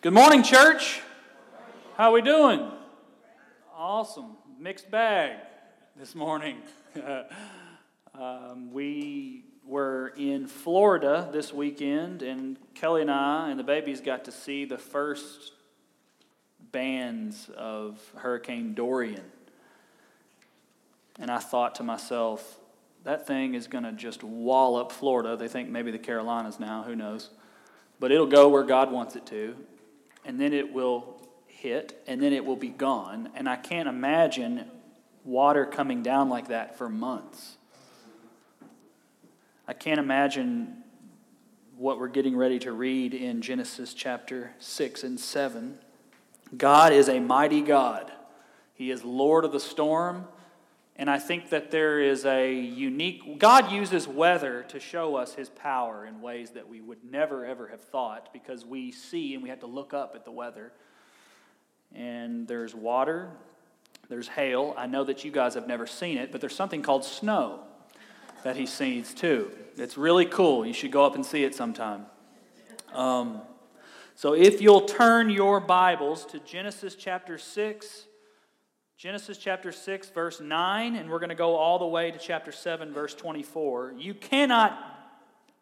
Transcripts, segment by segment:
Good morning, church. How are we doing? Awesome. Mixed bag this morning. um, we were in Florida this weekend, and Kelly and I and the babies got to see the first bands of Hurricane Dorian. And I thought to myself, that thing is going to just wallop Florida. They think maybe the Carolinas now, who knows. But it'll go where God wants it to and then it will hit, and then it will be gone. And I can't imagine water coming down like that for months. I can't imagine what we're getting ready to read in Genesis chapter 6 and 7. God is a mighty God. He is Lord of the storm. And I think that there is a unique, God uses weather to show us his power in ways that we would never, ever have thought because we see and we have to look up at the weather. And there's water, there's hail. I know that you guys have never seen it, but there's something called snow that he sees too. It's really cool. You should go up and see it sometime. Um, so if you'll turn your Bibles to Genesis chapter 6, Genesis chapter 6, verse 9, and we're going to go all the way to chapter 7, verse 24. You cannot,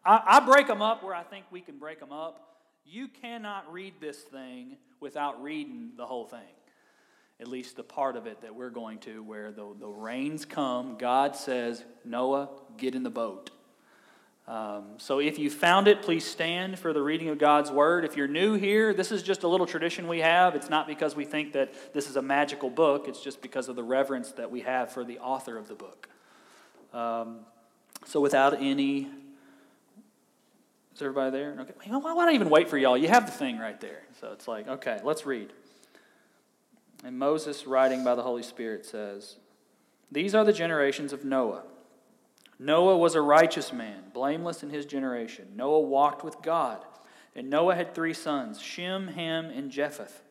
I, I, break them up where I think we can break them up. You cannot read this thing without reading the whole thing, at least the part of it that we're going to, where the, the rains come. God says, Noah, get in the boat. Um, so if you found it, please stand for the reading of God's Word. If you're new here, this is just a little tradition we have. It's not because we think that this is a magical book, it's just because of the reverence that we have for the author of the book. Um, so without any. Is everybody there? Okay. Why don't even wait for y'all? You have the thing right there. So it's like, okay, let's read. And Moses, writing by the Holy Spirit, says, These are the generations of Noah. Noah was a righteous man, blameless in his generation. Noah walked with God. And Noah had three sons Shem, Ham, and Japheth.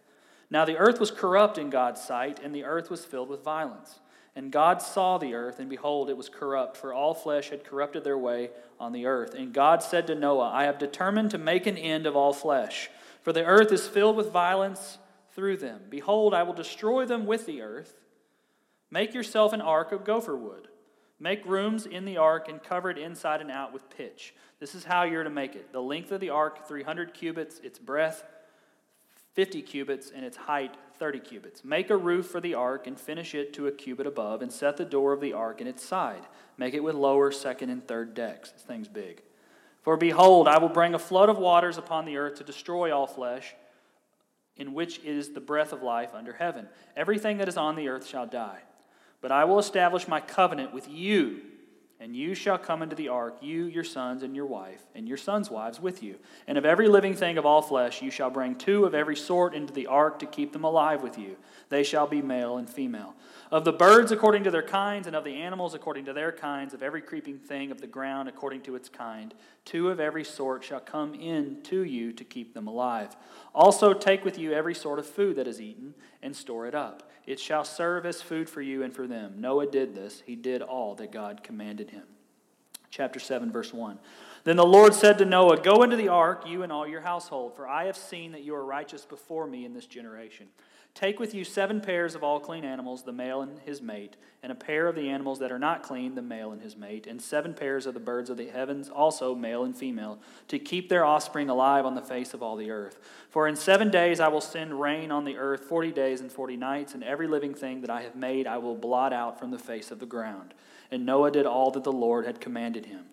Now the earth was corrupt in God's sight, and the earth was filled with violence. And God saw the earth, and behold, it was corrupt, for all flesh had corrupted their way on the earth. And God said to Noah, I have determined to make an end of all flesh, for the earth is filled with violence through them. Behold, I will destroy them with the earth. Make yourself an ark of gopher wood. Make rooms in the ark and cover it inside and out with pitch. This is how you're to make it. The length of the ark, 300 cubits, its breadth, 50 cubits, and its height, 30 cubits. Make a roof for the ark and finish it to a cubit above, and set the door of the ark in its side. Make it with lower, second, and third decks. This thing's big. For behold, I will bring a flood of waters upon the earth to destroy all flesh, in which is the breath of life under heaven. Everything that is on the earth shall die. But I will establish my covenant with you, and you shall come into the ark, you, your sons, and your wife, and your sons' wives with you. And of every living thing of all flesh, you shall bring two of every sort into the ark to keep them alive with you. They shall be male and female. Of the birds according to their kinds, and of the animals according to their kinds, of every creeping thing of the ground according to its kind, two of every sort shall come in to you to keep them alive. Also take with you every sort of food that is eaten, and store it up. It shall serve as food for you and for them. Noah did this. He did all that God commanded him. Chapter 7, verse 1. Then the Lord said to Noah, Go into the ark, you and all your household, for I have seen that you are righteous before me in this generation. Take with you seven pairs of all clean animals, the male and his mate, and a pair of the animals that are not clean, the male and his mate, and seven pairs of the birds of the heavens, also male and female, to keep their offspring alive on the face of all the earth. For in seven days I will send rain on the earth forty days and forty nights, and every living thing that I have made I will blot out from the face of the ground. And Noah did all that the Lord had commanded him.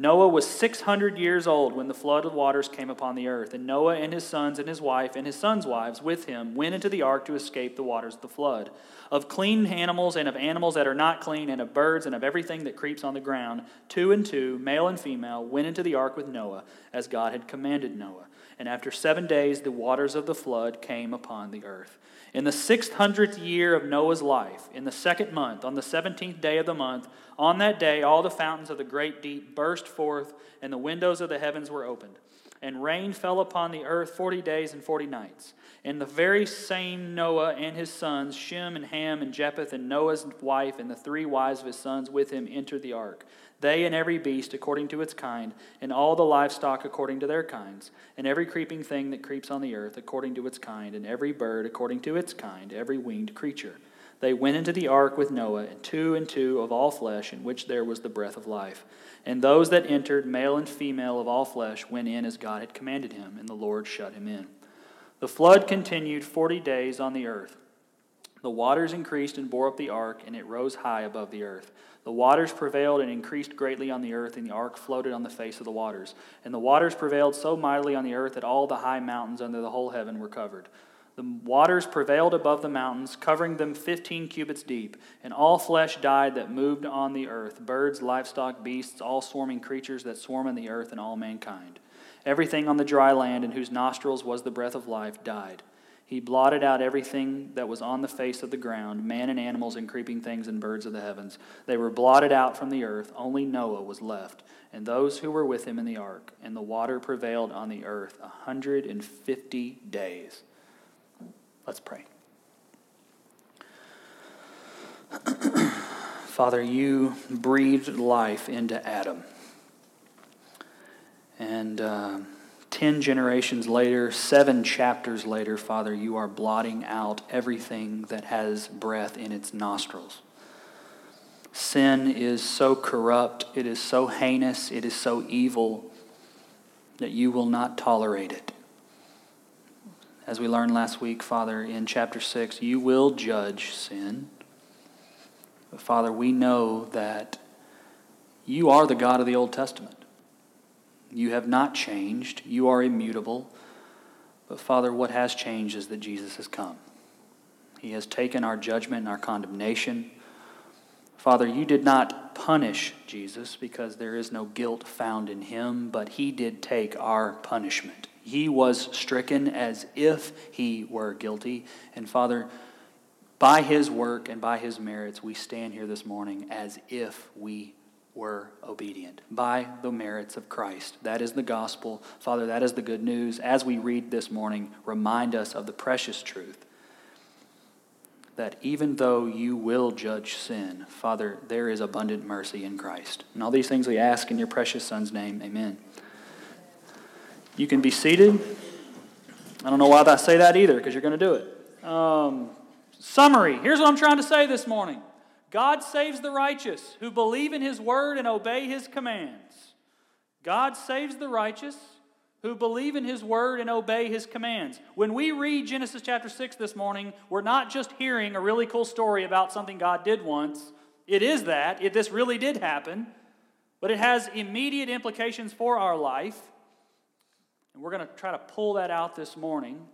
Noah was 600 years old when the flood of waters came upon the earth, and Noah and his sons and his wife and his sons' wives with him went into the ark to escape the waters of the flood. Of clean animals and of animals that are not clean, and of birds and of everything that creeps on the ground, two and two, male and female, went into the ark with Noah, as God had commanded Noah. And after seven days, the waters of the flood came upon the earth. In the six hundredth year of Noah's life, in the second month, on the seventeenth day of the month, on that day all the fountains of the great deep burst forth, and the windows of the heavens were opened. And rain fell upon the earth forty days and forty nights. And the very same Noah and his sons, Shem and Ham and Japheth, and Noah's wife, and the three wives of his sons with him entered the ark. They and every beast according to its kind, and all the livestock according to their kinds, and every creeping thing that creeps on the earth according to its kind, and every bird according to its kind, every winged creature. They went into the ark with Noah, and two and two of all flesh, in which there was the breath of life. And those that entered, male and female of all flesh, went in as God had commanded him, and the Lord shut him in. The flood continued forty days on the earth. The waters increased and bore up the ark, and it rose high above the earth. The waters prevailed and increased greatly on the earth, and the ark floated on the face of the waters. And the waters prevailed so mightily on the earth that all the high mountains under the whole heaven were covered. The waters prevailed above the mountains, covering them fifteen cubits deep, and all flesh died that moved on the earth birds, livestock, beasts, all swarming creatures that swarm in the earth, and all mankind. Everything on the dry land, in whose nostrils was the breath of life, died. He blotted out everything that was on the face of the ground, man and animals and creeping things and birds of the heavens. They were blotted out from the earth. Only Noah was left, and those who were with him in the ark. And the water prevailed on the earth a hundred and fifty days. Let's pray. Father, you breathed life into Adam. And uh, 10 generations later, seven chapters later, Father, you are blotting out everything that has breath in its nostrils. Sin is so corrupt, it is so heinous, it is so evil that you will not tolerate it. As we learned last week, Father, in chapter 6, you will judge sin. But Father, we know that you are the God of the Old Testament. You have not changed, you are immutable. But Father, what has changed is that Jesus has come. He has taken our judgment and our condemnation. Father, you did not punish Jesus because there is no guilt found in him, but he did take our punishment. He was stricken as if he were guilty. And Father, by his work and by his merits, we stand here this morning as if we were obedient by the merits of Christ. That is the gospel. Father, that is the good news. As we read this morning, remind us of the precious truth that even though you will judge sin, Father, there is abundant mercy in Christ. And all these things we ask in your precious Son's name. Amen. You can be seated. I don't know why I say that either, because you're going to do it. Um, summary here's what I'm trying to say this morning God saves the righteous who believe in his word and obey his commands. God saves the righteous who believe in his word and obey his commands. When we read Genesis chapter 6 this morning, we're not just hearing a really cool story about something God did once. It is that. It, this really did happen. But it has immediate implications for our life. And we're going to try to pull that out this morning.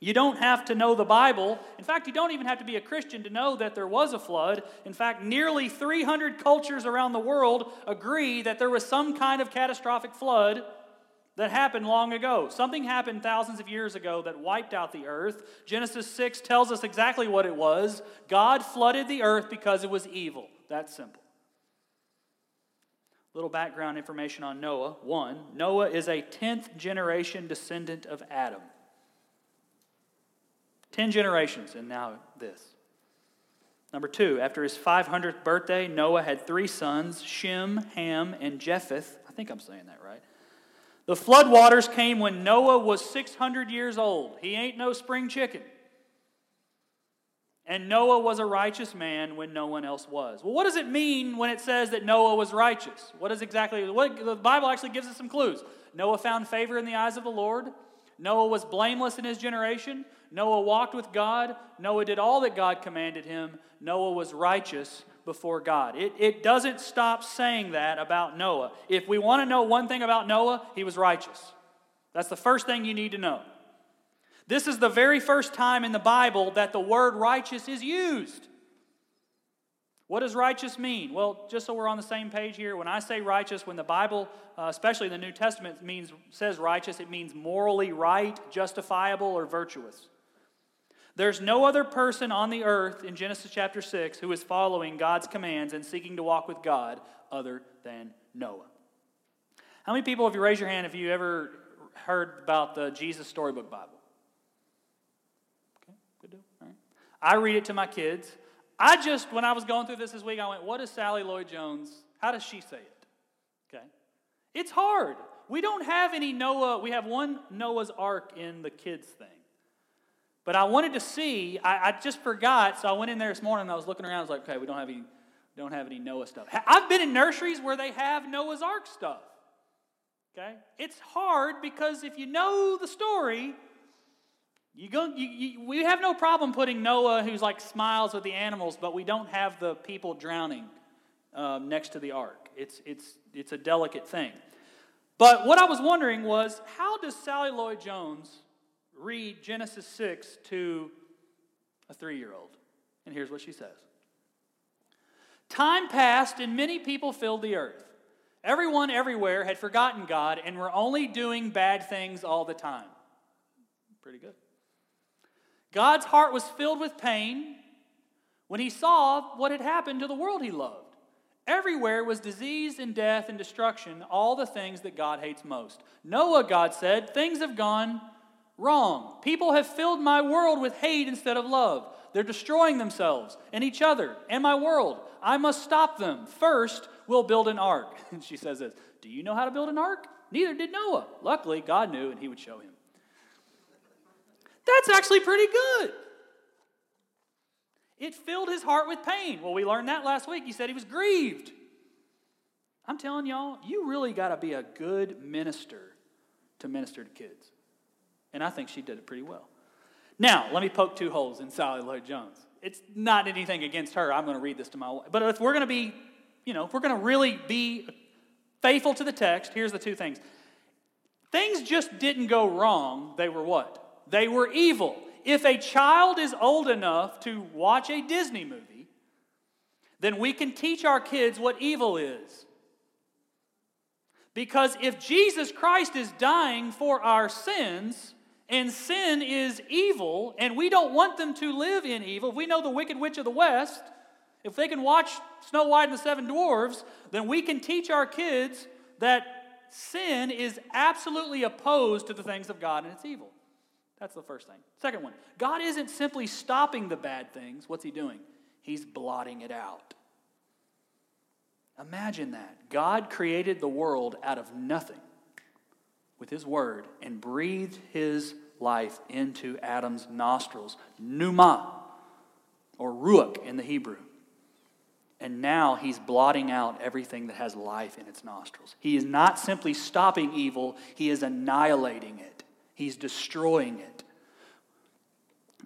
You don't have to know the Bible. In fact, you don't even have to be a Christian to know that there was a flood. In fact, nearly 300 cultures around the world agree that there was some kind of catastrophic flood that happened long ago. Something happened thousands of years ago that wiped out the earth. Genesis 6 tells us exactly what it was God flooded the earth because it was evil. That's simple. Little background information on Noah. One, Noah is a 10th generation descendant of Adam. 10 generations, and now this. Number two, after his 500th birthday, Noah had three sons Shem, Ham, and Japheth. I think I'm saying that right. The flood waters came when Noah was 600 years old. He ain't no spring chicken. And Noah was a righteous man when no one else was. Well, what does it mean when it says that Noah was righteous? What is exactly what the Bible actually gives us some clues. Noah found favor in the eyes of the Lord. Noah was blameless in his generation. Noah walked with God. Noah did all that God commanded him. Noah was righteous before God. It, it doesn't stop saying that about Noah. If we want to know one thing about Noah, he was righteous. That's the first thing you need to know. This is the very first time in the Bible that the word righteous is used. What does righteous mean? Well, just so we're on the same page here, when I say righteous, when the Bible, uh, especially the New Testament, means says righteous, it means morally right, justifiable, or virtuous. There's no other person on the earth in Genesis chapter 6 who is following God's commands and seeking to walk with God other than Noah. How many people, if you raise your hand, if you ever heard about the Jesus Storybook Bible? Okay, good deal. All right. I read it to my kids. I just, when I was going through this this week, I went, what does Sally Lloyd Jones, how does she say it? Okay. It's hard. We don't have any Noah, we have one Noah's Ark in the kids thing. But I wanted to see, I, I just forgot, so I went in there this morning and I was looking around, I was like, okay, we don't have any, don't have any Noah stuff. I've been in nurseries where they have Noah's Ark stuff. Okay? It's hard because if you know the story, you go, you, you, we have no problem putting Noah, who's like smiles with the animals, but we don't have the people drowning um, next to the ark. It's, it's, it's a delicate thing. But what I was wondering was how does Sally Lloyd Jones read Genesis 6 to a three year old? And here's what she says Time passed, and many people filled the earth. Everyone everywhere had forgotten God and were only doing bad things all the time. Pretty good. God's heart was filled with pain when he saw what had happened to the world he loved. Everywhere was disease and death and destruction, all the things that God hates most. Noah, God said, things have gone wrong. People have filled my world with hate instead of love. They're destroying themselves and each other and my world. I must stop them. First, we'll build an ark. And she says this Do you know how to build an ark? Neither did Noah. Luckily, God knew and he would show him. That's actually pretty good. It filled his heart with pain. Well, we learned that last week. He said he was grieved. I'm telling y'all, you really got to be a good minister to minister to kids. And I think she did it pretty well. Now, let me poke two holes in Sally Lloyd Jones. It's not anything against her. I'm going to read this to my wife. But if we're going to be, you know, if we're going to really be faithful to the text, here's the two things. Things just didn't go wrong. They were what? They were evil. If a child is old enough to watch a Disney movie, then we can teach our kids what evil is. Because if Jesus Christ is dying for our sins, and sin is evil, and we don't want them to live in evil, if we know the Wicked Witch of the West, if they can watch Snow White and the Seven Dwarfs, then we can teach our kids that sin is absolutely opposed to the things of God and it's evil. That's the first thing. Second one God isn't simply stopping the bad things. What's He doing? He's blotting it out. Imagine that. God created the world out of nothing with his word and breathed his life into Adam's nostrils. Pneuma, or ruach in the Hebrew. And now he's blotting out everything that has life in its nostrils. He is not simply stopping evil, he is annihilating it, he's destroying it.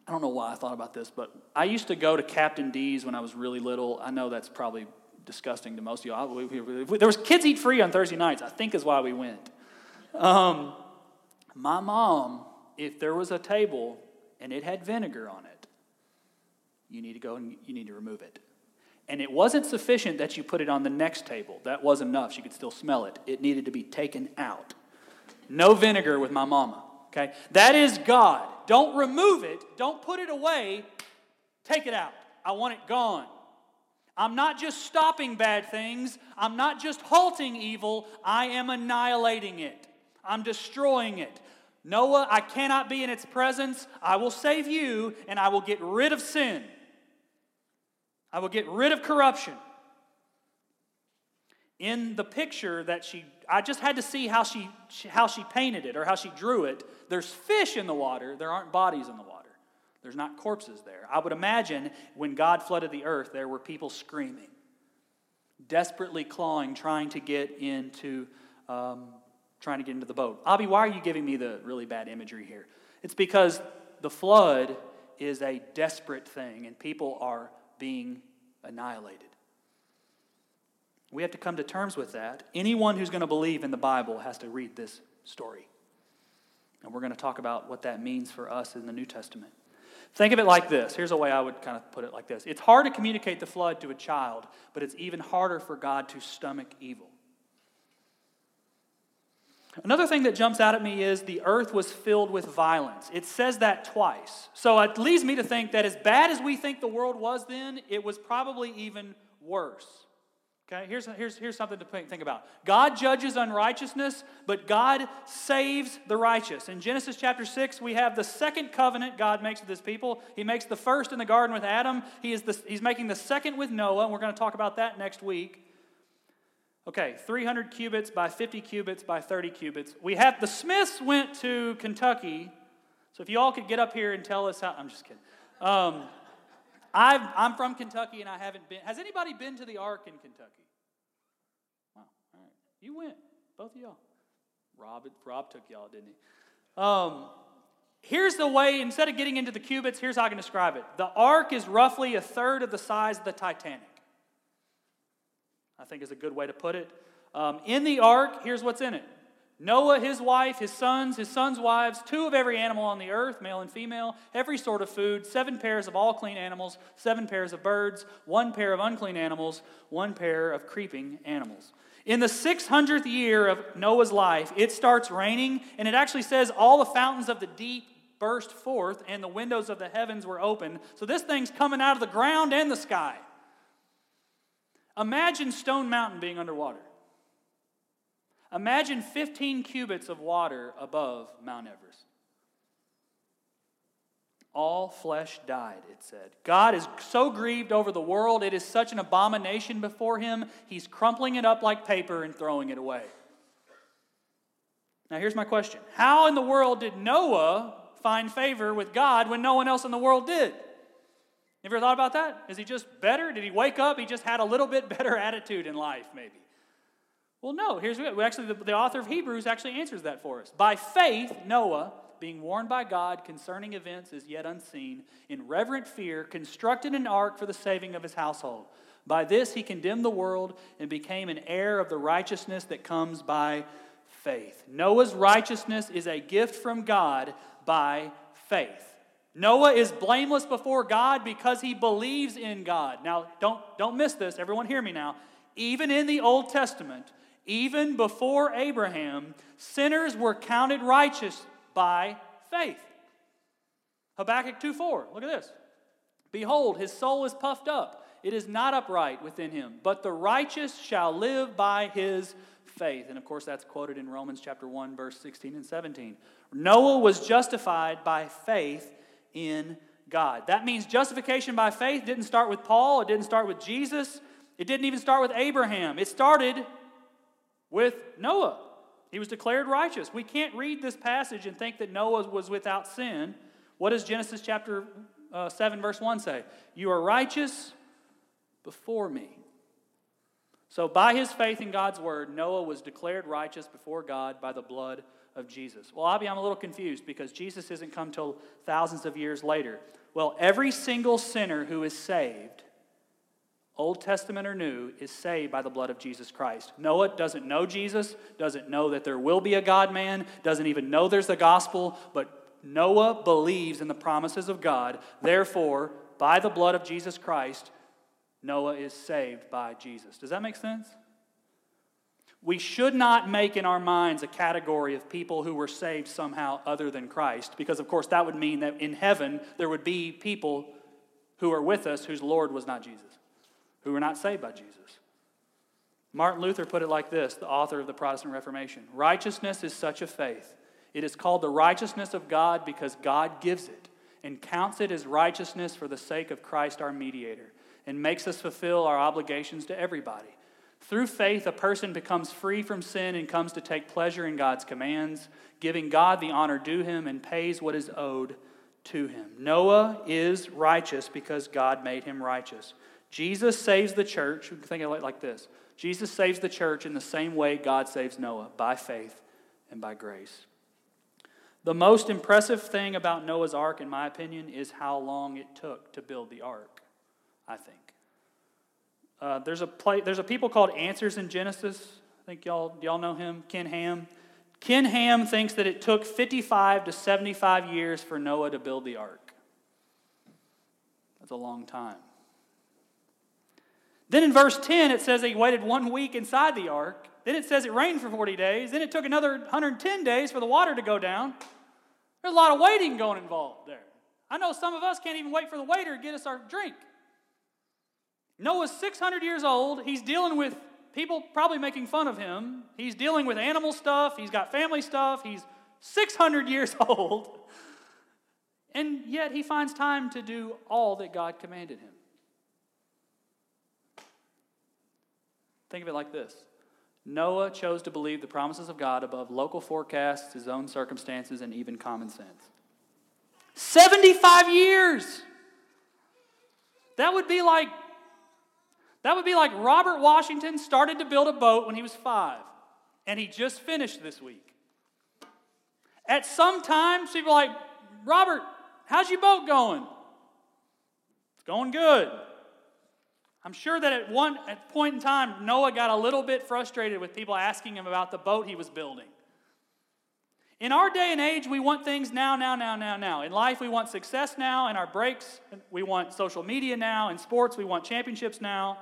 I don't know why I thought about this, but I used to go to Captain D's when I was really little. I know that's probably disgusting to most of you. There was kids eat free on Thursday nights, I think is why we went. Um, my mom, if there was a table and it had vinegar on it, you need to go and you need to remove it. And it wasn't sufficient that you put it on the next table. That wasn't enough. She could still smell it. It needed to be taken out. No vinegar with my mama. Okay? That is God. Don't remove it. Don't put it away. Take it out. I want it gone. I'm not just stopping bad things. I'm not just halting evil. I am annihilating it. I'm destroying it. Noah, I cannot be in its presence. I will save you, and I will get rid of sin. I will get rid of corruption. In the picture that she, I just had to see how she, how she painted it or how she drew it. There's fish in the water, there aren't bodies in the water. There's not corpses there. I would imagine when God flooded the earth, there were people screaming, desperately clawing, trying to get into um, trying to get into the boat. Abby, why are you giving me the really bad imagery here? It's because the flood is a desperate thing and people are being annihilated. We have to come to terms with that. Anyone who's going to believe in the Bible has to read this story. And we're going to talk about what that means for us in the New Testament. Think of it like this. Here's a way I would kind of put it like this It's hard to communicate the flood to a child, but it's even harder for God to stomach evil. Another thing that jumps out at me is the earth was filled with violence. It says that twice. So it leads me to think that as bad as we think the world was then, it was probably even worse. Okay, here's, here's, here's something to think about. God judges unrighteousness, but God saves the righteous. In Genesis chapter 6, we have the second covenant God makes with his people. He makes the first in the garden with Adam, he is the, he's making the second with Noah, and we're going to talk about that next week. Okay, 300 cubits by 50 cubits by 30 cubits. We have the Smiths went to Kentucky, so if you all could get up here and tell us how, I'm just kidding. Um, i am from Kentucky and I haven't been. Has anybody been to the Ark in Kentucky? Wow, all right. You went, both of y'all. Rob, Rob took y'all, didn't he? Um, here's the way, instead of getting into the cubits, here's how I can describe it. The Ark is roughly a third of the size of the Titanic. I think is a good way to put it. Um, in the ark, here's what's in it Noah, his wife, his sons, his sons' wives, two of every animal on the earth, male and female, every sort of food, seven pairs of all clean animals, seven pairs of birds, one pair of unclean animals, one pair of creeping animals. In the 600th year of Noah's life, it starts raining, and it actually says all the fountains of the deep burst forth, and the windows of the heavens were open. So this thing's coming out of the ground and the sky. Imagine Stone Mountain being underwater. Imagine 15 cubits of water above Mount Everest. All flesh died, it said. God is so grieved over the world, it is such an abomination before him, he's crumpling it up like paper and throwing it away. Now, here's my question How in the world did Noah find favor with God when no one else in the world did? Have you ever thought about that? Is he just better? Did he wake up? He just had a little bit better attitude in life, maybe. Well, no. Here's what actually the, the author of Hebrews actually answers that for us. By faith, Noah, being warned by God concerning events as yet unseen, in reverent fear, constructed an ark for the saving of his household. By this he condemned the world and became an heir of the righteousness that comes by faith. Noah's righteousness is a gift from God by faith. Noah is blameless before God because he believes in God. Now, don't, don't miss this. Everyone, hear me now. Even in the Old Testament, even before Abraham, sinners were counted righteous by faith. Habakkuk 2 4, Look at this. Behold, his soul is puffed up. It is not upright within him, but the righteous shall live by his faith. And of course, that's quoted in Romans chapter 1, verse 16 and 17. Noah was justified by faith in God. That means justification by faith didn't start with Paul, it didn't start with Jesus, it didn't even start with Abraham. It started with Noah. He was declared righteous. We can't read this passage and think that Noah was without sin. What does Genesis chapter uh, 7, verse 1 say? You are righteous before me. So, by his faith in God's word, Noah was declared righteous before God by the blood of Jesus. Well, Abby, I'm a little confused because Jesus isn't come till thousands of years later. Well, every single sinner who is saved Old Testament or New, is saved by the blood of Jesus Christ. Noah doesn't know Jesus, doesn't know that there will be a God man, doesn't even know there's the gospel, but Noah believes in the promises of God. Therefore, by the blood of Jesus Christ, Noah is saved by Jesus. Does that make sense? We should not make in our minds a category of people who were saved somehow other than Christ, because of course that would mean that in heaven there would be people who are with us whose Lord was not Jesus who were not saved by Jesus. Martin Luther put it like this, the author of the Protestant Reformation Righteousness is such a faith. It is called the righteousness of God because God gives it and counts it as righteousness for the sake of Christ our mediator and makes us fulfill our obligations to everybody. Through faith, a person becomes free from sin and comes to take pleasure in God's commands, giving God the honor due him and pays what is owed to him. Noah is righteous because God made him righteous. Jesus saves the church. We can think of it like this Jesus saves the church in the same way God saves Noah by faith and by grace. The most impressive thing about Noah's ark, in my opinion, is how long it took to build the ark, I think. Uh, there's, a play, there's a people called Answers in Genesis. I think y'all, y'all know him, Ken Ham. Ken Ham thinks that it took 55 to 75 years for Noah to build the ark. That's a long time. Then in verse 10, it says he waited one week inside the ark. Then it says it rained for 40 days. Then it took another 110 days for the water to go down. There's a lot of waiting going involved there. I know some of us can't even wait for the waiter to get us our drink. Noah's 600 years old. He's dealing with people probably making fun of him. He's dealing with animal stuff. He's got family stuff. He's 600 years old. And yet he finds time to do all that God commanded him. Think of it like this Noah chose to believe the promises of God above local forecasts, his own circumstances, and even common sense. 75 years! That would be like that would be like Robert Washington started to build a boat when he was 5 and he just finished this week. At some time, people are like, Robert, how's your boat going? It's going good. I'm sure that at one at point in time, Noah got a little bit frustrated with people asking him about the boat he was building. In our day and age, we want things now, now, now, now, now. In life, we want success now. In our breaks, we want social media now. In sports, we want championships now.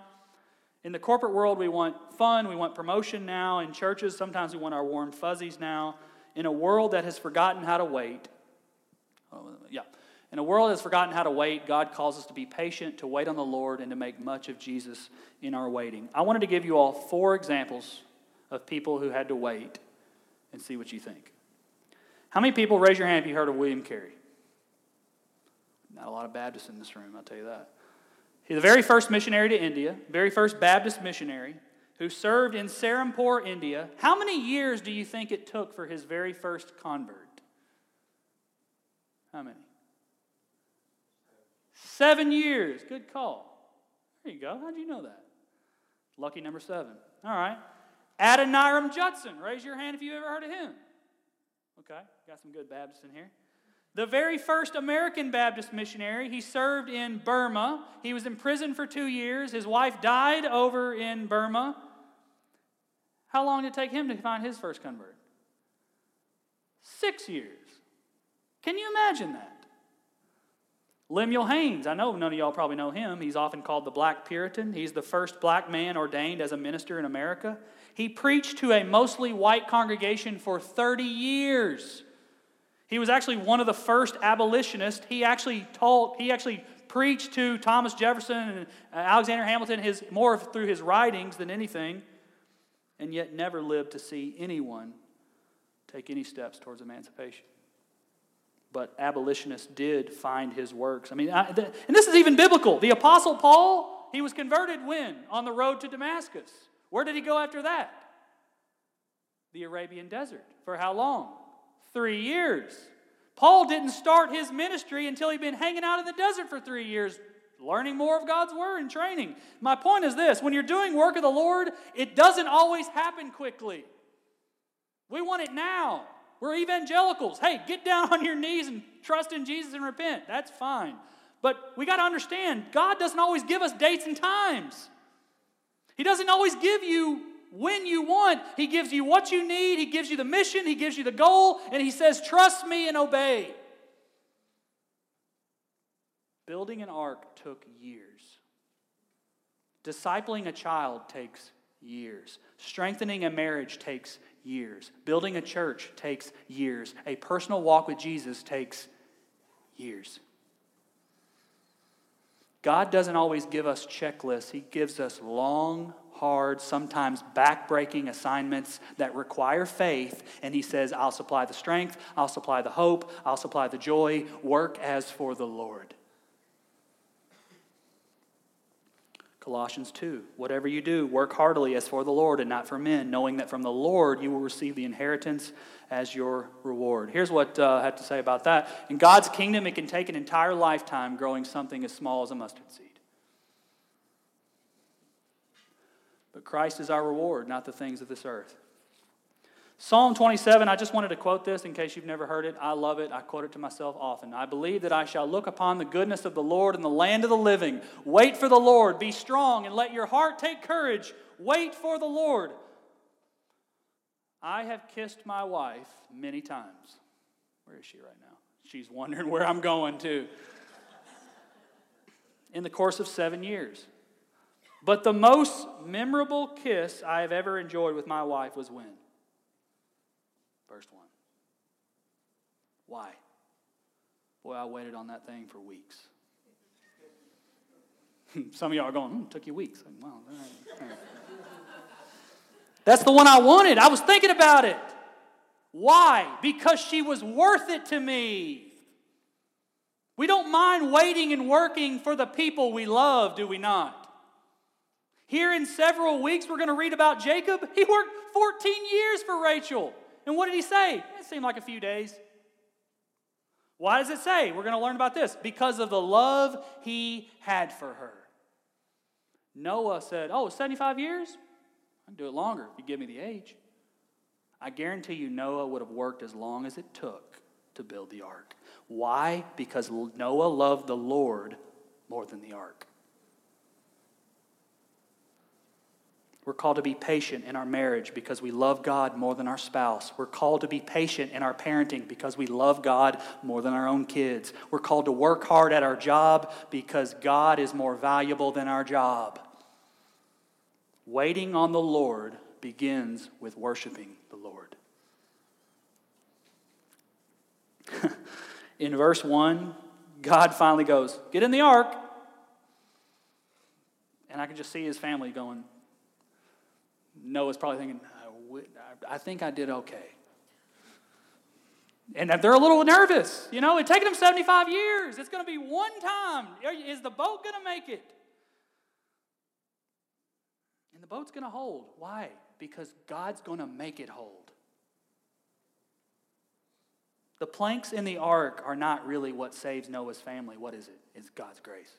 In the corporate world, we want fun, we want promotion now. In churches, sometimes we want our warm fuzzies now. In a world that has forgotten how to wait, yeah, in a world that's forgotten how to wait, God calls us to be patient, to wait on the Lord, and to make much of Jesus in our waiting. I wanted to give you all four examples of people who had to wait and see what you think. How many people, raise your hand if you heard of William Carey? Not a lot of Baptists in this room, I'll tell you that. He's the very first missionary to India, very first Baptist missionary who served in Serampore, India. How many years do you think it took for his very first convert? How many? Seven years. Good call. There you go. How'd you know that? Lucky number seven. All right. Adoniram Judson. Raise your hand if you ever heard of him. Okay. Got some good Baptists in here. The very first American Baptist missionary, he served in Burma. He was in prison for two years. His wife died over in Burma. How long did it take him to find his first convert? Six years. Can you imagine that? Lemuel Haynes, I know none of y'all probably know him. He's often called the Black Puritan. He's the first black man ordained as a minister in America. He preached to a mostly white congregation for 30 years. He was actually one of the first abolitionists. He actually told, he actually preached to Thomas Jefferson and uh, Alexander Hamilton his, more through his writings than anything, and yet never lived to see anyone take any steps towards emancipation but abolitionists did find his works. I mean, I, the, and this is even biblical. The Apostle Paul, he was converted when? On the road to Damascus. Where did he go after that? The Arabian desert. For how long? Three years. Paul didn't start his ministry until he'd been hanging out in the desert for three years, learning more of God's word and training. My point is this when you're doing work of the Lord, it doesn't always happen quickly. We want it now. We're evangelicals. Hey, get down on your knees and trust in Jesus and repent. That's fine. But we got to understand, God doesn't always give us dates and times. He doesn't always give you when you want. He gives you what you need, He gives you the mission, He gives you the goal, and He says, Trust me and obey. Building an ark took years. Discipling a child takes years. Strengthening a marriage takes years. Building a church takes years. A personal walk with Jesus takes years. God doesn't always give us checklists, He gives us long, hard, sometimes backbreaking assignments that require faith. And He says, I'll supply the strength, I'll supply the hope, I'll supply the joy. Work as for the Lord. Colossians 2 Whatever you do, work heartily as for the Lord and not for men, knowing that from the Lord you will receive the inheritance as your reward. Here's what uh, I have to say about that. In God's kingdom, it can take an entire lifetime growing something as small as a mustard seed. But Christ is our reward, not the things of this earth. Psalm 27, I just wanted to quote this in case you've never heard it. I love it. I quote it to myself often. I believe that I shall look upon the goodness of the Lord in the land of the living. Wait for the Lord. Be strong and let your heart take courage. Wait for the Lord. I have kissed my wife many times. Where is she right now? She's wondering where I'm going to. In the course of seven years. But the most memorable kiss I have ever enjoyed with my wife was when? First one. Why? Boy, I waited on that thing for weeks. Some of y'all are going, hmm, took you weeks. Like, all right, all right. That's the one I wanted. I was thinking about it. Why? Because she was worth it to me. We don't mind waiting and working for the people we love, do we not? Here in several weeks, we're going to read about Jacob. He worked 14 years for Rachel. And what did he say? It seemed like a few days. Why does it say? We're going to learn about this. Because of the love he had for her. Noah said, Oh, 75 years? I can do it longer if you give me the age. I guarantee you, Noah would have worked as long as it took to build the ark. Why? Because Noah loved the Lord more than the ark. We're called to be patient in our marriage because we love God more than our spouse. We're called to be patient in our parenting because we love God more than our own kids. We're called to work hard at our job because God is more valuable than our job. Waiting on the Lord begins with worshiping the Lord. in verse 1, God finally goes, Get in the ark. And I can just see his family going, Noah's probably thinking, I think I did okay. And they're a little nervous. You know, it's taken them 75 years. It's going to be one time. Is the boat going to make it? And the boat's going to hold. Why? Because God's going to make it hold. The planks in the ark are not really what saves Noah's family. What is it? It's God's grace.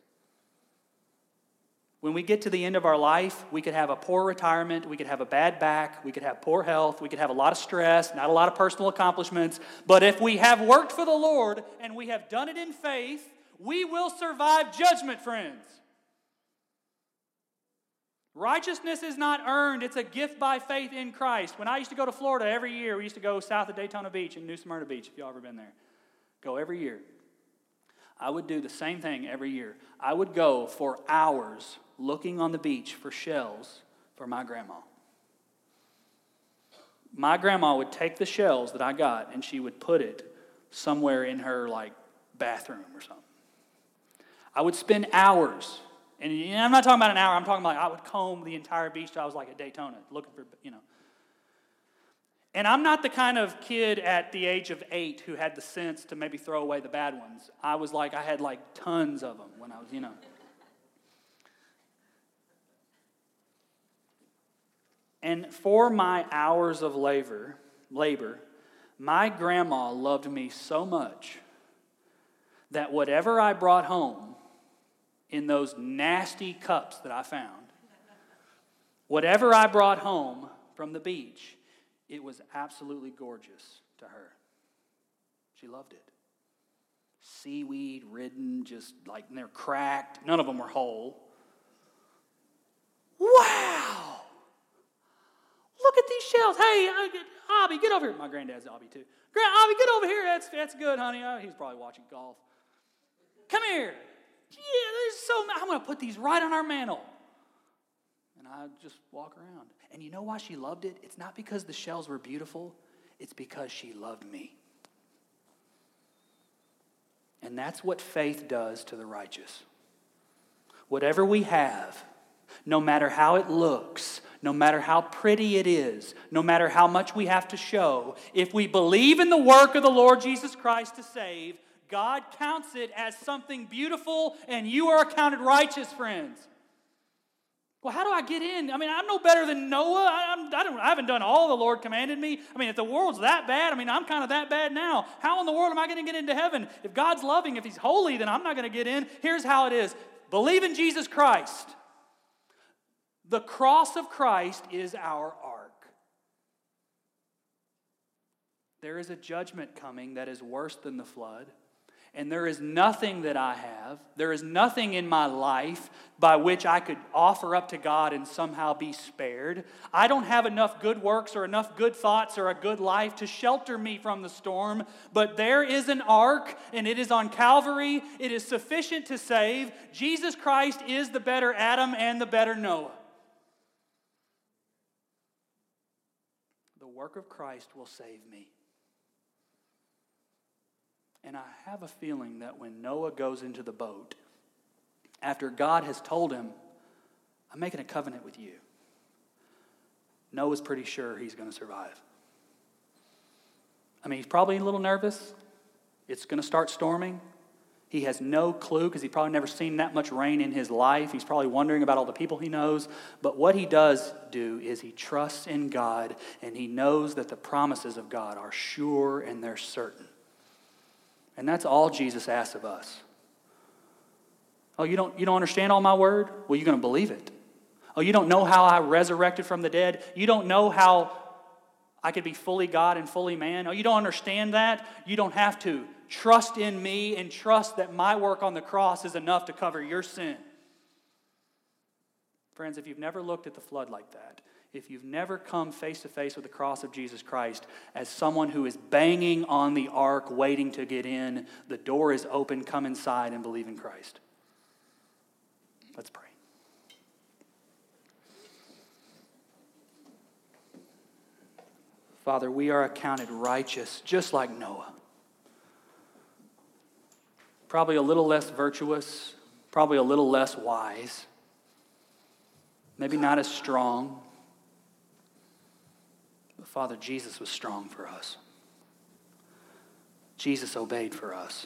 When we get to the end of our life, we could have a poor retirement, we could have a bad back, we could have poor health, we could have a lot of stress, not a lot of personal accomplishments. But if we have worked for the Lord and we have done it in faith, we will survive judgment, friends. Righteousness is not earned, it's a gift by faith in Christ. When I used to go to Florida every year, we used to go south of Daytona Beach and New Smyrna Beach, if y'all ever been there. Go every year. I would do the same thing every year. I would go for hours looking on the beach for shells for my grandma. My grandma would take the shells that I got and she would put it somewhere in her like bathroom or something. I would spend hours, and I'm not talking about an hour, I'm talking about like I would comb the entire beach till I was like at Daytona looking for, you know. And I'm not the kind of kid at the age of eight who had the sense to maybe throw away the bad ones. I was like, I had like tons of them when I was, you know. And for my hours of labor, labor, my grandma loved me so much that whatever I brought home in those nasty cups that I found, whatever I brought home from the beach, it was absolutely gorgeous to her. She loved it. Seaweed ridden, just like they're cracked. None of them were whole. Wow! Look at these shells. Hey, uh, Abby, get over here. My granddad's Abby too. Grand Abby, get over here. That's, that's good, honey. Oh, he's probably watching golf. Come here. Yeah, there's so I'm going to put these right on our mantle. And I just walk around. And you know why she loved it? It's not because the shells were beautiful, it's because she loved me. And that's what faith does to the righteous. Whatever we have, no matter how it looks, no matter how pretty it is, no matter how much we have to show, if we believe in the work of the Lord Jesus Christ to save, God counts it as something beautiful and you are accounted righteous, friends. Well, how do I get in? I mean, I'm no better than Noah. I, I, don't, I haven't done all the Lord commanded me. I mean, if the world's that bad, I mean, I'm kind of that bad now. How in the world am I going to get into heaven? If God's loving, if He's holy, then I'm not going to get in. Here's how it is believe in Jesus Christ. The cross of Christ is our ark. There is a judgment coming that is worse than the flood. And there is nothing that I have, there is nothing in my life by which I could offer up to God and somehow be spared. I don't have enough good works or enough good thoughts or a good life to shelter me from the storm, but there is an ark and it is on Calvary. It is sufficient to save. Jesus Christ is the better Adam and the better Noah. Work of Christ will save me. And I have a feeling that when Noah goes into the boat after God has told him, I'm making a covenant with you. Noah's pretty sure he's going to survive. I mean, he's probably a little nervous. It's going to start storming. He has no clue because he's probably never seen that much rain in his life. He's probably wondering about all the people he knows. But what he does do is he trusts in God and he knows that the promises of God are sure and they're certain. And that's all Jesus asks of us. Oh, you don't, you don't understand all my word? Well, you're going to believe it. Oh, you don't know how I resurrected from the dead? You don't know how I could be fully God and fully man? Oh, you don't understand that? You don't have to. Trust in me and trust that my work on the cross is enough to cover your sin. Friends, if you've never looked at the flood like that, if you've never come face to face with the cross of Jesus Christ as someone who is banging on the ark waiting to get in, the door is open, come inside and believe in Christ. Let's pray. Father, we are accounted righteous just like Noah. Probably a little less virtuous, probably a little less wise, maybe not as strong. But Father, Jesus was strong for us. Jesus obeyed for us.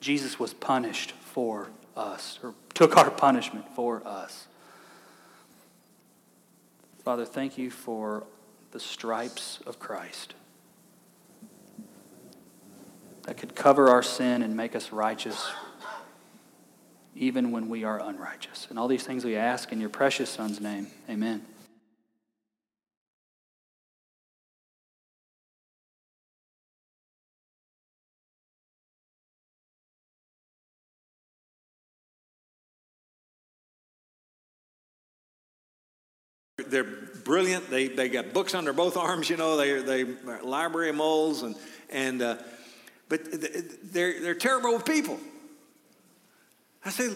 Jesus was punished for us, or took our punishment for us. Father, thank you for the stripes of Christ that could cover our sin and make us righteous even when we are unrighteous. And all these things we ask in your precious Son's name. Amen. They're brilliant. They, they got books under both arms, you know. They, they library moles, and, and uh, but they're, they're terrible with people. I say,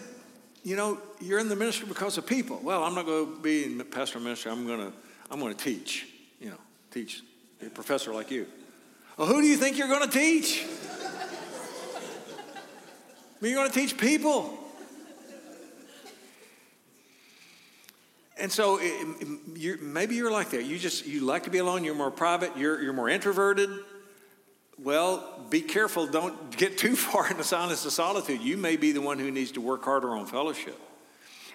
you know, you're in the ministry because of people. Well, I'm not going to be in pastoral ministry. I'm going to, I'm going to teach, you know, teach a professor like you. Well, who do you think you're going to teach? I mean, you're going to teach people. And so it, you're, maybe you're like that. You just you like to be alone. You're more private. You're you're more introverted. Well, be careful. Don't get too far in the silence of solitude. You may be the one who needs to work harder on fellowship.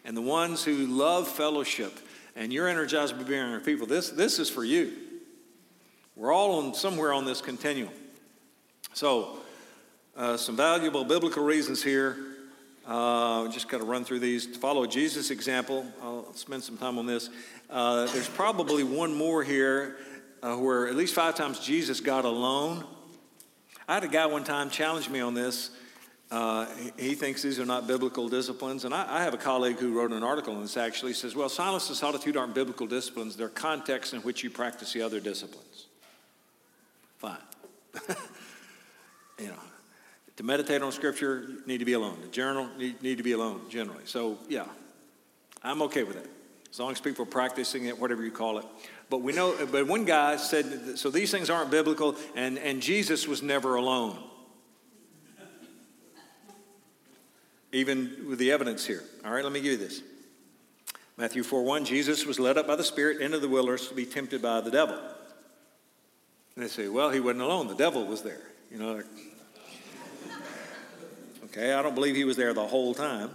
And the ones who love fellowship and you're energized by being around people, this, this is for you. We're all on somewhere on this continuum. So, uh, some valuable biblical reasons here uh, just got to run through these. To follow Jesus' example, I'll spend some time on this. Uh, there's probably one more here uh, where at least five times Jesus got alone. I had a guy one time challenge me on this. Uh, he thinks these are not biblical disciplines. And I, I, have a colleague who wrote an article on this actually. He says, well, silence and solitude aren't biblical disciplines, they're contexts in which you practice the other disciplines. Fine. you know, to meditate on Scripture, you need to be alone. To journal, you need to be alone generally. So, yeah, I'm okay with that. As long as people are practicing it, whatever you call it. But we know, but one guy said, so these things aren't biblical, and, and Jesus was never alone. Even with the evidence here. All right, let me give you this. Matthew 4 1, Jesus was led up by the Spirit into the wilderness to be tempted by the devil. And they say, well, he wasn't alone. The devil was there. You know, Okay, I don't believe he was there the whole time.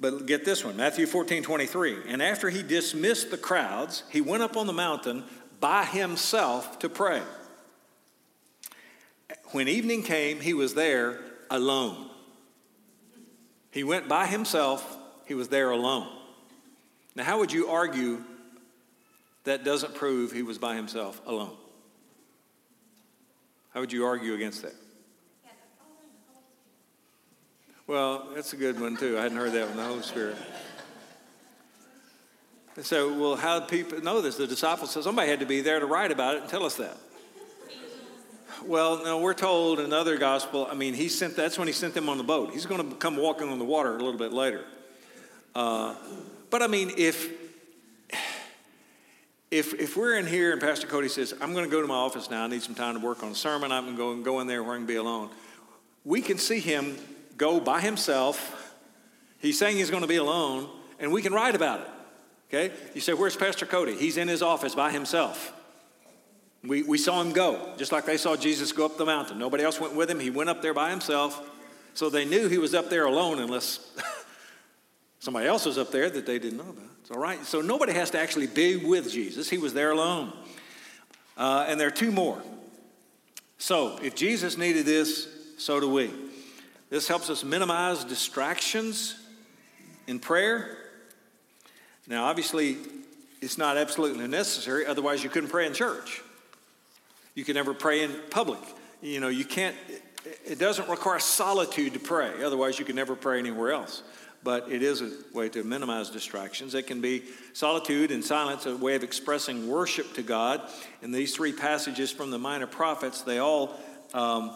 But get this one Matthew 14, 23. And after he dismissed the crowds, he went up on the mountain by himself to pray. When evening came, he was there alone. He went by himself, he was there alone. Now, how would you argue that doesn't prove he was by himself alone? How would you argue against that? Well, that's a good one too. I hadn't heard that one, the Holy Spirit. So, well, how do people know this? The disciples said somebody had to be there to write about it and tell us that. Well, no, we're told in another gospel. I mean, he sent. That's when he sent them on the boat. He's going to come walking on the water a little bit later. Uh, but I mean, if if if we're in here and Pastor Cody says, "I'm going to go to my office now. I need some time to work on a sermon. I'm going to go, go in there where I can be alone," we can see him go by himself He's saying he's going to be alone, and we can write about it. Okay? You say, Where's Pastor Cody? He's in his office by himself. We, we saw him go, just like they saw Jesus go up the mountain. Nobody else went with him. He went up there by himself. So they knew he was up there alone, unless somebody else was up there that they didn't know about. It's all right. So nobody has to actually be with Jesus, he was there alone. Uh, and there are two more. So if Jesus needed this, so do we. This helps us minimize distractions in prayer. Now, obviously, it's not absolutely necessary, otherwise, you couldn't pray in church. You can never pray in public. You know, you can't, it doesn't require solitude to pray, otherwise, you can never pray anywhere else. But it is a way to minimize distractions. It can be solitude and silence, a way of expressing worship to God. And these three passages from the minor prophets, they all um,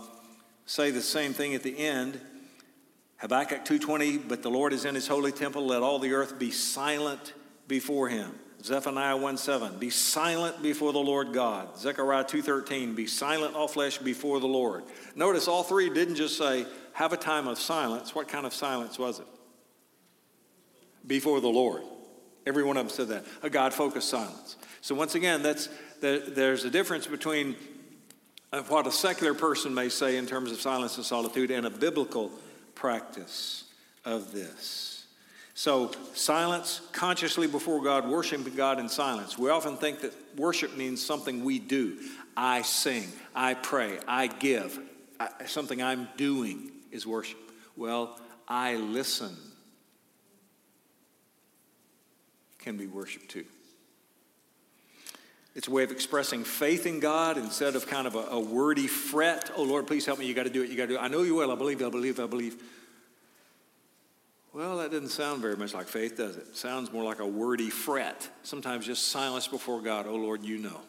say the same thing at the end. Habakkuk 2:20, but the Lord is in his holy temple, let all the earth be silent before him. Zephaniah 1:7, be silent before the Lord God. Zechariah 2:13, be silent all flesh before the Lord. Notice all three didn't just say have a time of silence. What kind of silence was it? Before the Lord. Every one of them said that. A God focused silence. So, once again, that's, there's a difference between of what a secular person may say in terms of silence and solitude and a biblical practice of this. So, silence consciously before God, worshiping God in silence. We often think that worship means something we do. I sing, I pray, I give. I, something I'm doing is worship. Well, I listen can be worship too. It's a way of expressing faith in God instead of kind of a, a wordy fret. Oh, Lord, please help me. You got to do it. You got to do it. I know you will. I believe. I believe. I believe. Well, that doesn't sound very much like faith, does it? it sounds more like a wordy fret. Sometimes just silence before God. Oh, Lord, you know.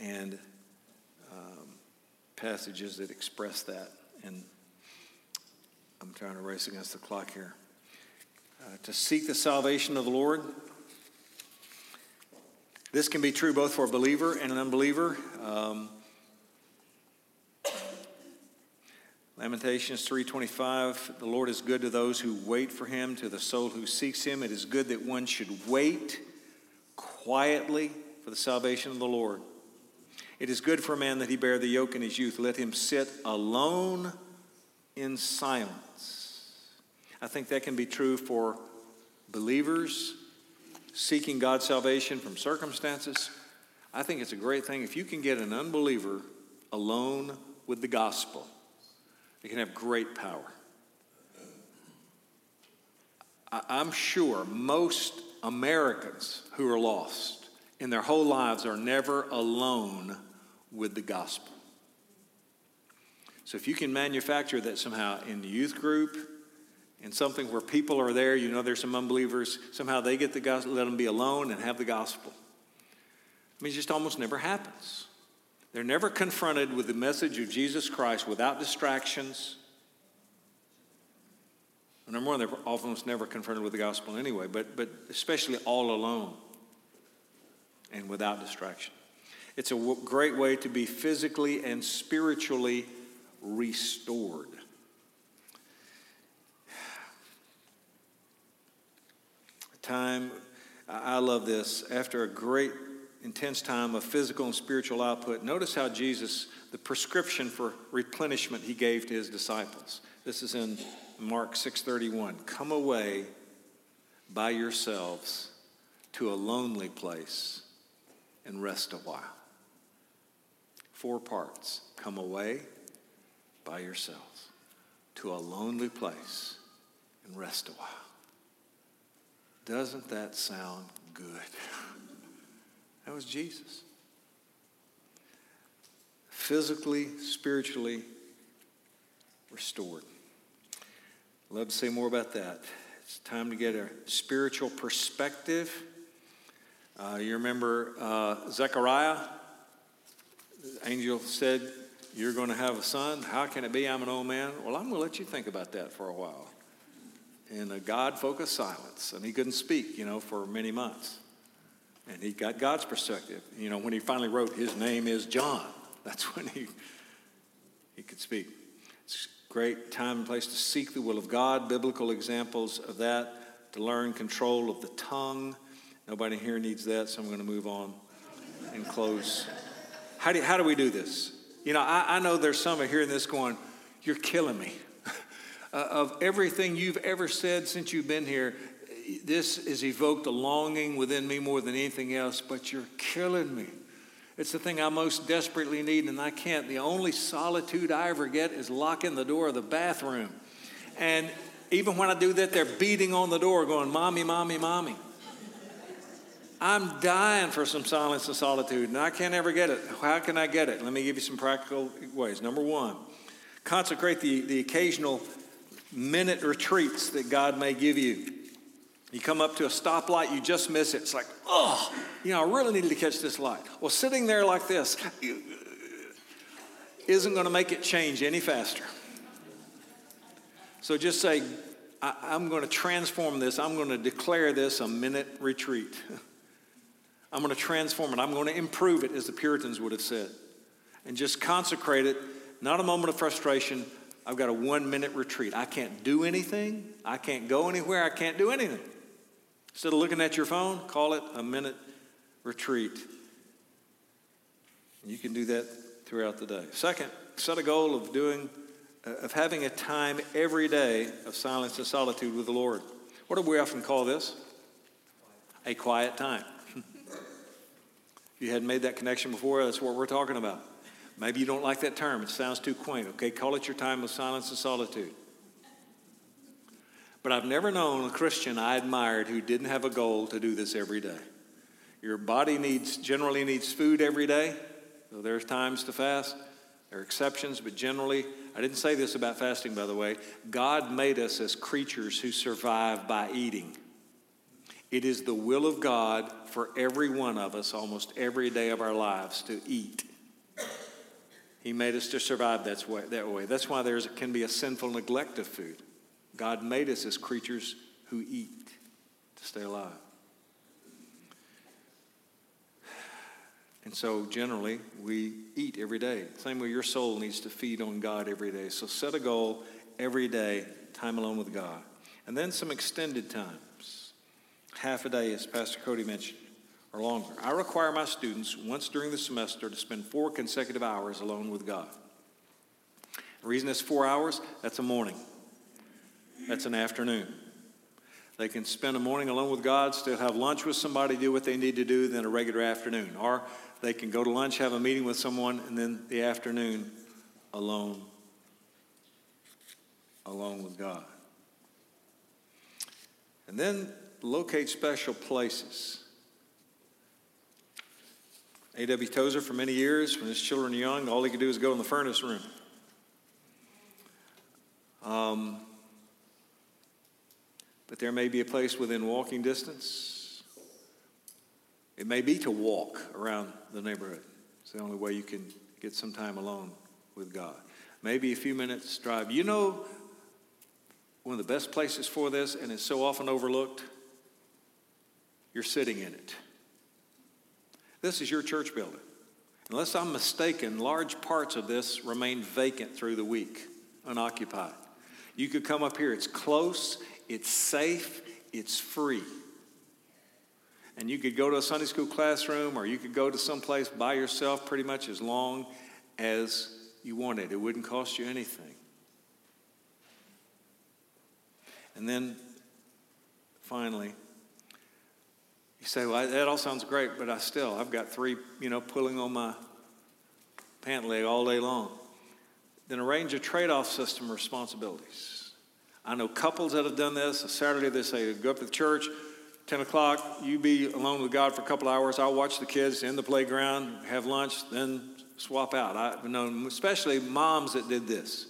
And um, passages that express that. And I'm trying to race against the clock here. Uh, to seek the salvation of the Lord this can be true both for a believer and an unbeliever. Um, Lamentations 3:25 The Lord is good to those who wait for him. To the soul who seeks him it is good that one should wait quietly for the salvation of the Lord. It is good for a man that he bear the yoke in his youth. Let him sit alone in silence. I think that can be true for believers seeking God's salvation from circumstances, I think it's a great thing if you can get an unbeliever alone with the gospel. It can have great power. I'm sure most Americans who are lost in their whole lives are never alone with the gospel. So if you can manufacture that somehow in the youth group, in something where people are there, you know there's some unbelievers, somehow they get the gospel, let them be alone and have the gospel. I mean, it just almost never happens. They're never confronted with the message of Jesus Christ without distractions. Number one, they're almost never confronted with the gospel anyway, but, but especially all alone and without distraction. It's a w- great way to be physically and spiritually restored. Time. I love this. After a great, intense time of physical and spiritual output, notice how Jesus, the prescription for replenishment he gave to his disciples. This is in Mark 6:31. Come away by yourselves to a lonely place and rest a while. Four parts. Come away by yourselves to a lonely place and rest a while. Doesn't that sound good? That was Jesus. Physically, spiritually restored. Love to say more about that. It's time to get a spiritual perspective. Uh, you remember uh, Zechariah? The angel said, You're going to have a son. How can it be? I'm an old man. Well, I'm going to let you think about that for a while in a God focused silence. And he couldn't speak, you know, for many months. And he got God's perspective. You know, when he finally wrote, His name is John, that's when he, he could speak. It's a great time and place to seek the will of God, biblical examples of that, to learn control of the tongue. Nobody here needs that, so I'm going to move on and close. How do, how do we do this? You know, I, I know there's some of here in this going, You're killing me. Uh, of everything you've ever said since you've been here, this has evoked a longing within me more than anything else, but you're killing me. It's the thing I most desperately need, and I can't. The only solitude I ever get is locking the door of the bathroom. And even when I do that, they're beating on the door, going, Mommy, Mommy, Mommy. I'm dying for some silence and solitude, and I can't ever get it. How can I get it? Let me give you some practical ways. Number one, consecrate the, the occasional minute retreats that God may give you. You come up to a stoplight, you just miss it. It's like, oh, you know, I really needed to catch this light. Well, sitting there like this uh, isn't going to make it change any faster. So just say, I, am going to transform this. I'm going to declare this a minute retreat. I'm going to transform it. I'm going to improve it, as the Puritans would have said. And just consecrate it, not a moment of frustration. I've got a one minute retreat. I can't do anything. I can't go anywhere. I can't do anything. Instead of looking at your phone, call it a minute retreat. You can do that throughout the day. Second, set a goal of doing uh, of having a time every day of silence and solitude with the Lord. What do we often call this? A quiet time. if you hadn't made that connection before, that's what we're talking about. Maybe you don't like that term, it sounds too quaint. Okay, call it your time of silence and solitude. But I've never known a Christian I admired who didn't have a goal to do this every day. Your body needs generally needs food every day. So there's times to fast. There are exceptions, but generally, I didn't say this about fasting, by the way. God made us as creatures who survive by eating. It is the will of God for every one of us, almost every day of our lives, to eat. He made us to survive that way. That way. That's why there can be a sinful neglect of food. God made us as creatures who eat to stay alive. And so, generally, we eat every day. Same way your soul needs to feed on God every day. So, set a goal every day, time alone with God. And then some extended times. Half a day, as Pastor Cody mentioned, or longer. I require my students once during the semester to spend four consecutive hours alone with God. The reason it's four hours, that's a morning. That's an afternoon. They can spend a morning alone with God, still have lunch with somebody, do what they need to do, then a regular afternoon. Or they can go to lunch, have a meeting with someone, and then the afternoon alone, alone with God. And then locate special places. A.W. Tozer, for many years, when his children were young, all he could do was go in the furnace room. Um, but there may be a place within walking distance. It may be to walk around the neighborhood. It's the only way you can get some time alone with God. Maybe a few minutes drive. You know, one of the best places for this, and it's so often overlooked, you're sitting in it. This is your church building. Unless I'm mistaken, large parts of this remain vacant through the week, unoccupied. You could come up here. It's close, it's safe, it's free. And you could go to a Sunday school classroom or you could go to some place by yourself pretty much as long as you wanted. It wouldn't cost you anything. And then finally, you say, well, that all sounds great, but I still, I've got three, you know, pulling on my pant leg all day long. Then arrange a trade off system of responsibilities. I know couples that have done this. A Saturday, they say, go up to the church, 10 o'clock, you be alone with God for a couple hours. I'll watch the kids in the playground, have lunch, then swap out. I've known especially moms that did this.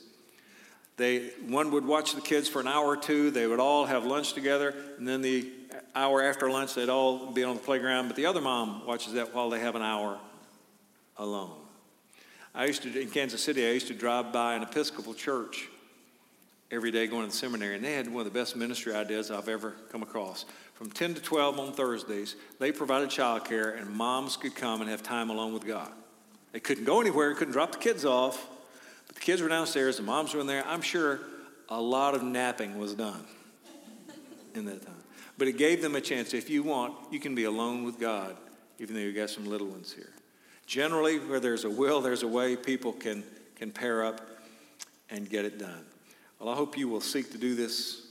They, one would watch the kids for an hour or two. They would all have lunch together, and then the hour after lunch, they'd all be on the playground. But the other mom watches that while they have an hour alone. I used to, in Kansas City, I used to drive by an Episcopal church every day going to the seminary, and they had one of the best ministry ideas I've ever come across. From 10 to 12 on Thursdays, they provided childcare, and moms could come and have time alone with God. They couldn't go anywhere, couldn't drop the kids off. But the kids were downstairs, the moms were in there. I'm sure a lot of napping was done in that time. But it gave them a chance. If you want, you can be alone with God, even though you've got some little ones here. Generally, where there's a will, there's a way people can, can pair up and get it done. Well, I hope you will seek to do this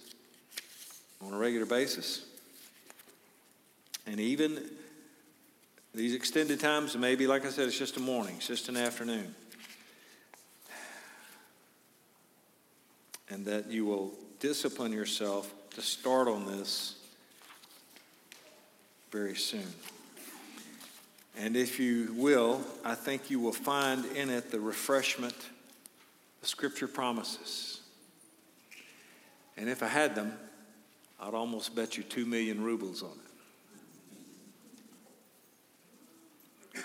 on a regular basis. And even these extended times, maybe, like I said, it's just a morning, it's just an afternoon. And that you will discipline yourself to start on this very soon. And if you will, I think you will find in it the refreshment the scripture promises. And if I had them, I'd almost bet you two million rubles on it.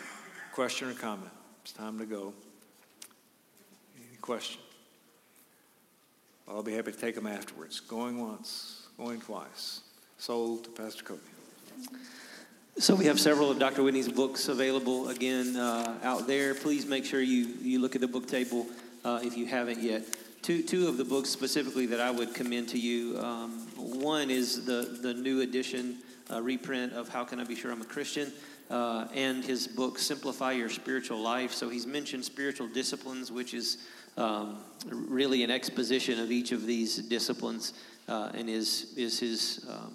Question or comment? It's time to go. Any question? I'll be happy to take them afterwards. Going once, going twice. Sold to Pastor Cody. So we have several of Dr. Whitney's books available again uh, out there. Please make sure you, you look at the book table uh, if you haven't yet. Two, two of the books specifically that I would commend to you. Um, one is the, the new edition uh, reprint of How Can I Be Sure I'm a Christian? Uh, and his book, Simplify Your Spiritual Life. So he's mentioned spiritual disciplines, which is um, really an exposition of each of these disciplines, uh, and is, is his, um,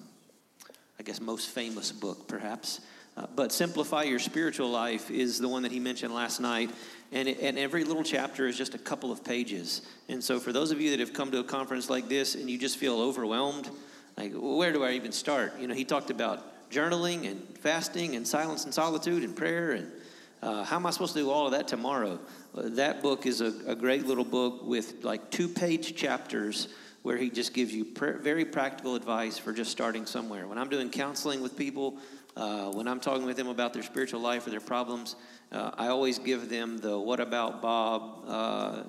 I guess, most famous book, perhaps. Uh, but Simplify Your Spiritual Life is the one that he mentioned last night. And, it, and every little chapter is just a couple of pages. And so, for those of you that have come to a conference like this and you just feel overwhelmed, like, where do I even start? You know, he talked about journaling and fasting and silence and solitude and prayer. And uh, how am I supposed to do all of that tomorrow? That book is a, a, great little book with like two page chapters where he just gives you pr- very practical advice for just starting somewhere. When I'm doing counseling with people, uh, when I'm talking with them about their spiritual life or their problems, uh, I always give them the "What about Bob?" Uh,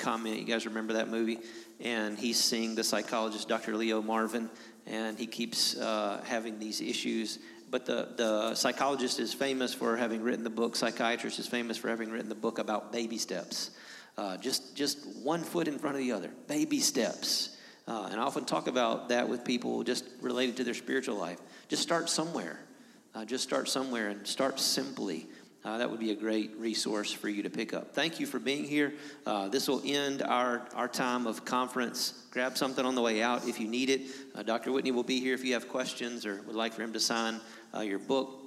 comment. You guys remember that movie? And he's seeing the psychologist, Dr. Leo Marvin, and he keeps uh, having these issues. But the, the psychologist is famous for having written the book. Psychiatrist is famous for having written the book about baby steps. Uh, just just one foot in front of the other, baby steps. Uh, and I often talk about that with people just related to their spiritual life. Just start somewhere. Uh, just start somewhere and start simply. Uh, that would be a great resource for you to pick up. Thank you for being here. Uh, this will end our, our time of conference. Grab something on the way out if you need it. Uh, Dr. Whitney will be here if you have questions or would like for him to sign uh, your book.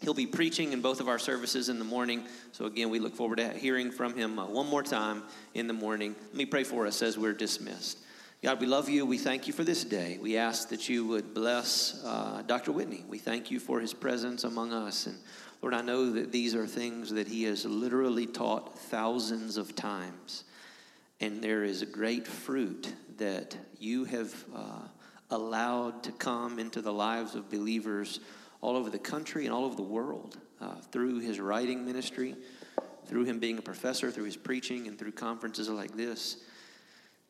He'll be preaching in both of our services in the morning. So, again, we look forward to hearing from him uh, one more time in the morning. Let me pray for us as we're dismissed. God, we love you. We thank you for this day. We ask that you would bless uh, Dr. Whitney. We thank you for his presence among us. And Lord, I know that these are things that he has literally taught thousands of times. And there is a great fruit that you have uh, allowed to come into the lives of believers all over the country and all over the world uh, through his writing ministry, through him being a professor, through his preaching, and through conferences like this.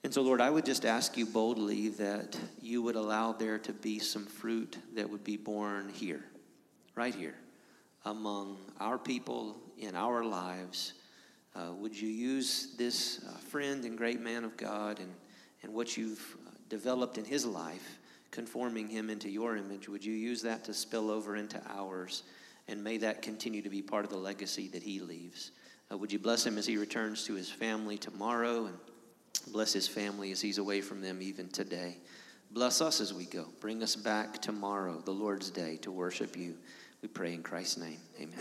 And so, Lord, I would just ask you boldly that you would allow there to be some fruit that would be borne here, right here, among our people in our lives. Uh, would you use this uh, friend and great man of God and, and what you've uh, developed in his life, conforming him into your image? Would you use that to spill over into ours? And may that continue to be part of the legacy that he leaves. Uh, would you bless him as he returns to his family tomorrow and Bless his family as he's away from them even today. Bless us as we go. Bring us back tomorrow, the Lord's day, to worship you. We pray in Christ's name. Amen.